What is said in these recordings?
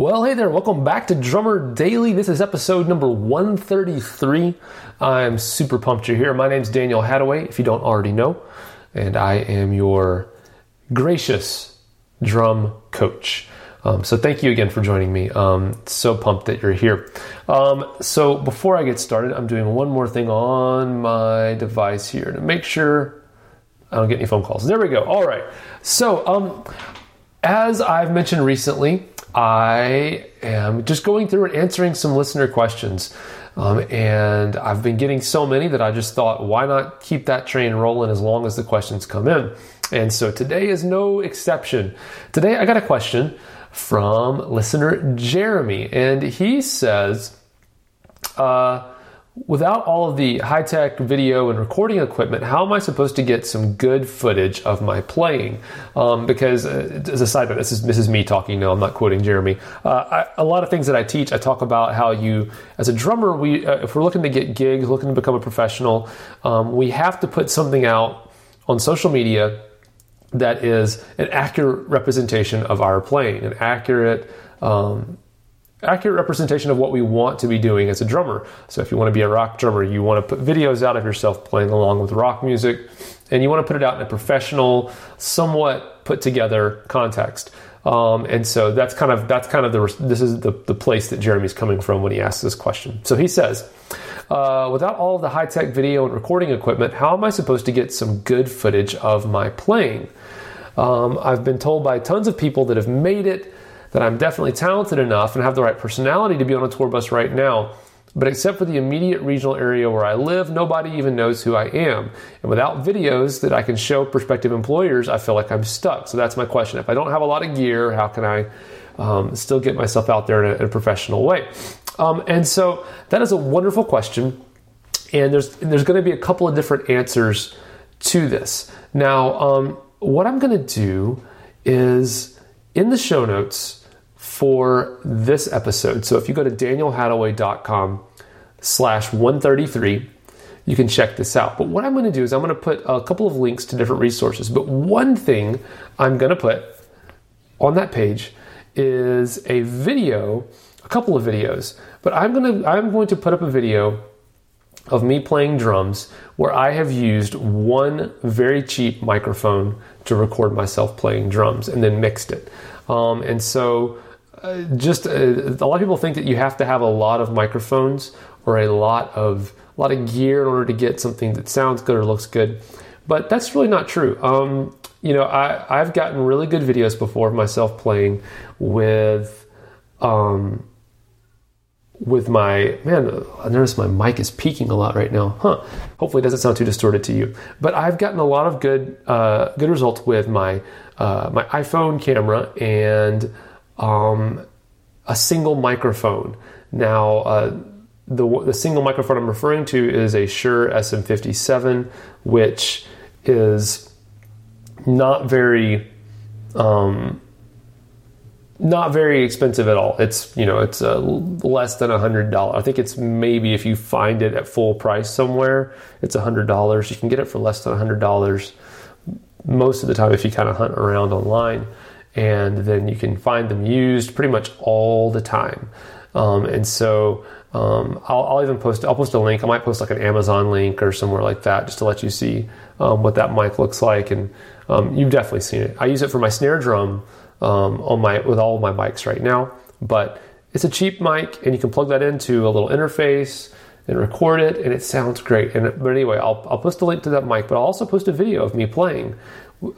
Well, hey there, welcome back to Drummer Daily. This is episode number 133. I'm super pumped you're here. My name's Daniel Hadaway, if you don't already know, and I am your gracious drum coach. Um, so thank you again for joining me. Um, so pumped that you're here. Um, so before I get started, I'm doing one more thing on my device here to make sure I don't get any phone calls. There we go. All right. So um, as I've mentioned recently, I am just going through and answering some listener questions. Um, and I've been getting so many that I just thought, why not keep that train rolling as long as the questions come in? And so today is no exception. Today I got a question from listener Jeremy, and he says, uh, Without all of the high tech video and recording equipment, how am I supposed to get some good footage of my playing? Um, because, uh, as a side note, this is, this is me talking now, I'm not quoting Jeremy. Uh, I, a lot of things that I teach, I talk about how you, as a drummer, we, uh, if we're looking to get gigs, looking to become a professional, um, we have to put something out on social media that is an accurate representation of our playing, an accurate um, accurate representation of what we want to be doing as a drummer. So if you want to be a rock drummer, you want to put videos out of yourself playing along with rock music, and you want to put it out in a professional, somewhat put together context. Um, and so that's kind of that's kind of the this is the, the place that Jeremy's coming from when he asks this question. So he says, uh, without all of the high tech video and recording equipment, how am I supposed to get some good footage of my playing? Um, I've been told by tons of people that have made it that I'm definitely talented enough and have the right personality to be on a tour bus right now. But except for the immediate regional area where I live, nobody even knows who I am. And without videos that I can show prospective employers, I feel like I'm stuck. So that's my question. If I don't have a lot of gear, how can I um, still get myself out there in a, in a professional way? Um, and so that is a wonderful question. And there's, there's going to be a couple of different answers to this. Now, um, what I'm going to do is in the show notes, for this episode. So if you go to danielhadaway.com slash 133, you can check this out. But what I'm going to do is I'm going to put a couple of links to different resources. But one thing I'm going to put on that page is a video, a couple of videos. But I'm going to I'm going to put up a video of me playing drums where I have used one very cheap microphone to record myself playing drums and then mixed it. Um, and so uh, just uh, a lot of people think that you have to have a lot of microphones or a lot of a lot of gear in order to get something that sounds good or looks good, but that's really not true. Um, you know, I, I've gotten really good videos before of myself playing with um, with my man i notice my mic is peaking a lot right now. Huh. Hopefully it doesn't sound too distorted to you. But i've gotten a lot of good uh, good results with my uh, my iphone camera and um, a single microphone. Now, uh, the, the single microphone I'm referring to is a Shure SM57, which is not very um, not very expensive at all. It's you know it's uh, less than a hundred dollars. I think it's maybe if you find it at full price somewhere, it's a hundred dollars. You can get it for less than a hundred dollars most of the time if you kind of hunt around online and then you can find them used pretty much all the time. Um, and so um, I'll, I'll, even post I'll post a link. I might post like an Amazon link or somewhere like that just to let you see um, what that mic looks like. And um, you've definitely seen it. I use it for my snare drum um, on my with all my mics right now. But it's a cheap mic, and you can plug that into a little interface and record it, and it sounds great. And but anyway, I'll I'll post a link to that mic, but I'll also post a video of me playing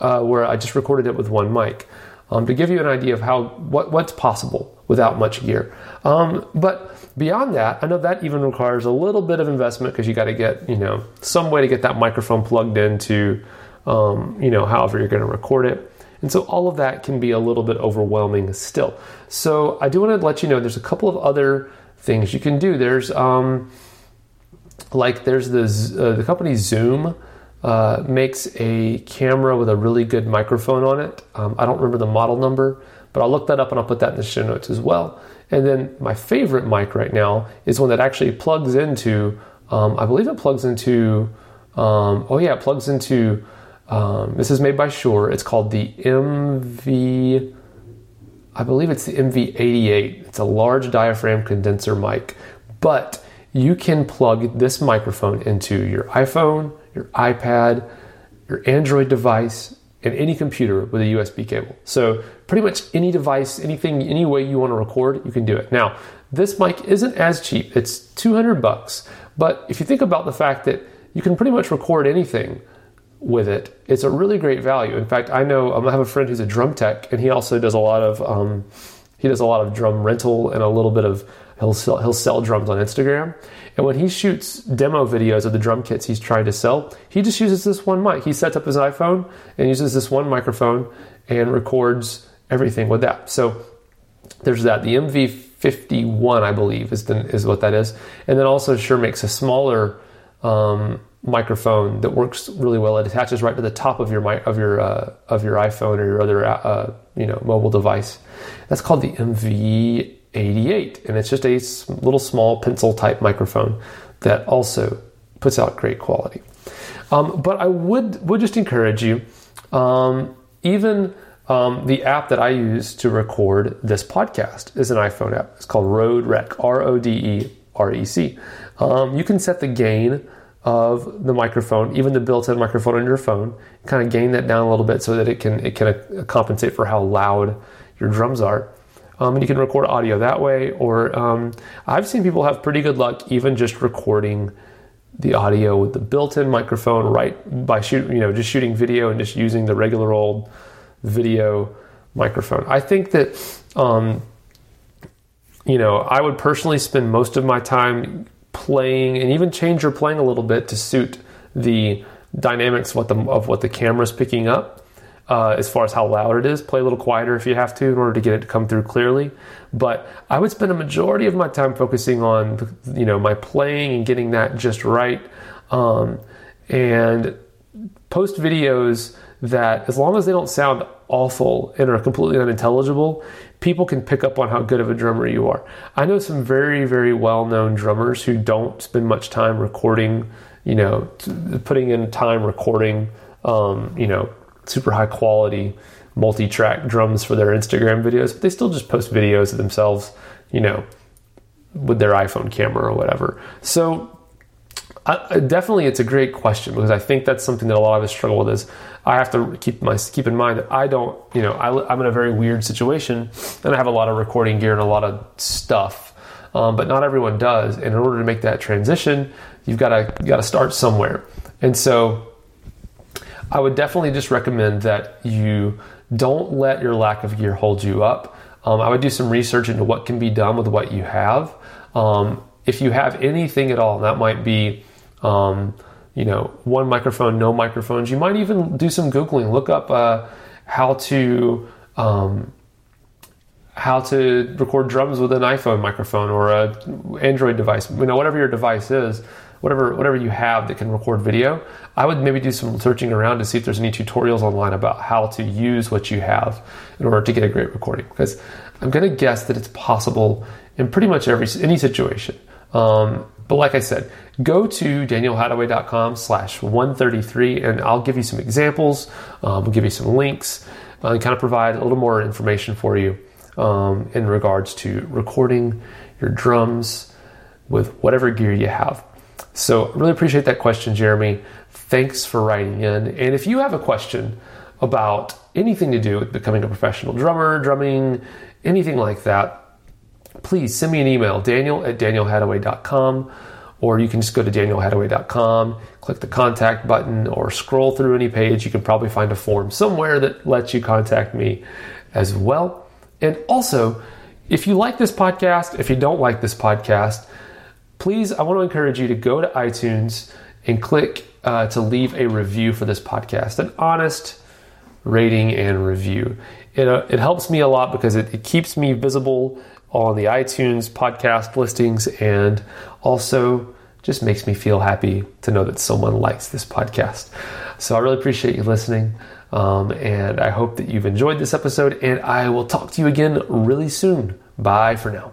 uh, where I just recorded it with one mic um, to give you an idea of how what what's possible without much gear. Um, but beyond that, I know that even requires a little bit of investment because you got to get you know some way to get that microphone plugged into um, you know however you're going to record it. And so all of that can be a little bit overwhelming still. So I do want to let you know there's a couple of other things you can do. There's um, like there's the uh, the company Zoom uh, makes a camera with a really good microphone on it. Um, I don't remember the model number, but I'll look that up and I'll put that in the show notes as well. And then my favorite mic right now is one that actually plugs into. Um, I believe it plugs into. Um, oh yeah, it plugs into. Um, this is made by Shure. It's called the MV. I believe it's the MV88. It's a large diaphragm condenser mic, but you can plug this microphone into your iPhone, your iPad, your Android device, and any computer with a USB cable. So, pretty much any device, anything, any way you want to record, you can do it. Now, this mic isn't as cheap. It's 200 bucks. But if you think about the fact that you can pretty much record anything with it, it's a really great value. In fact, I know um, I have a friend who's a drum tech, and he also does a lot of um, he does a lot of drum rental and a little bit of he'll sell, he'll sell drums on Instagram. And when he shoots demo videos of the drum kits he's trying to sell, he just uses this one mic. He sets up his iPhone and uses this one microphone and records everything with that. So there's that. The MV51, I believe, is the, is what that is. And then also Shure makes a smaller um, microphone that works really well. It attaches right to the top of your of your uh, of your iPhone or your other uh, you know mobile device. That's called the MV 88, and it's just a little small pencil type microphone that also puts out great quality. Um, but I would would just encourage you, um, even um, the app that I use to record this podcast is an iPhone app. It's called Rode Rec, R O D E R E C. Um, you can set the gain of the microphone, even the built-in microphone on your phone, kind of gain that down a little bit so that it can it can uh, compensate for how loud your drums are. Um, and you can record audio that way. Or um, I've seen people have pretty good luck even just recording the audio with the built-in microphone right by shoot, you know, just shooting video and just using the regular old video microphone. I think that, um, you know, I would personally spend most of my time playing and even change your playing a little bit to suit the dynamics of what the of what the camera's picking up uh, as far as how loud it is. Play a little quieter if you have to in order to get it to come through clearly. But I would spend a majority of my time focusing on you know my playing and getting that just right, um, and post videos that as long as they don't sound awful and are completely unintelligible, people can pick up on how good of a drummer you are. I know some very very well known drummers who don't spend much time recording, you know, putting in time recording. Um, you know, super high quality multi-track drums for their Instagram videos, but they still just post videos of themselves, you know, with their iPhone camera or whatever. So I, definitely it's a great question because I think that's something that a lot of us struggle with is I have to keep my keep in mind that I don't, you know, I, am in a very weird situation and I have a lot of recording gear and a lot of stuff, um, but not everyone does. And in order to make that transition, you've got to you got to start somewhere. And so I would definitely just recommend that you don't let your lack of gear hold you up. Um, I would do some research into what can be done with what you have. Um, if you have anything at all, that might be, um, you know, one microphone, no microphones. You might even do some googling, look up uh, how to um, how to record drums with an iPhone microphone or a Android device. You know, whatever your device is whatever whatever you have that can record video, I would maybe do some searching around to see if there's any tutorials online about how to use what you have in order to get a great recording. Because I'm going to guess that it's possible in pretty much every any situation. Um, but like I said, go to danielhadaway.com slash 133 and I'll give you some examples. Um, we'll give you some links uh, and kind of provide a little more information for you um, in regards to recording your drums, with whatever gear you have. So, really appreciate that question, Jeremy. Thanks for writing in. And if you have a question about anything to do with becoming a professional drummer, drumming, anything like that, please send me an email, daniel at danielhadaway.com, or you can just go to danielhadaway.com, click the contact button, or scroll through any page. You can probably find a form somewhere that lets you contact me as well. And also, if you like this podcast, if you don't like this podcast, please, I want to encourage you to go to iTunes and click uh, to leave a review for this podcast, an honest rating and review. It, uh, it helps me a lot because it, it keeps me visible on the iTunes podcast listings and also just makes me feel happy to know that someone likes this podcast. So I really appreciate you listening. Um, and I hope that you've enjoyed this episode, and I will talk to you again really soon. Bye for now.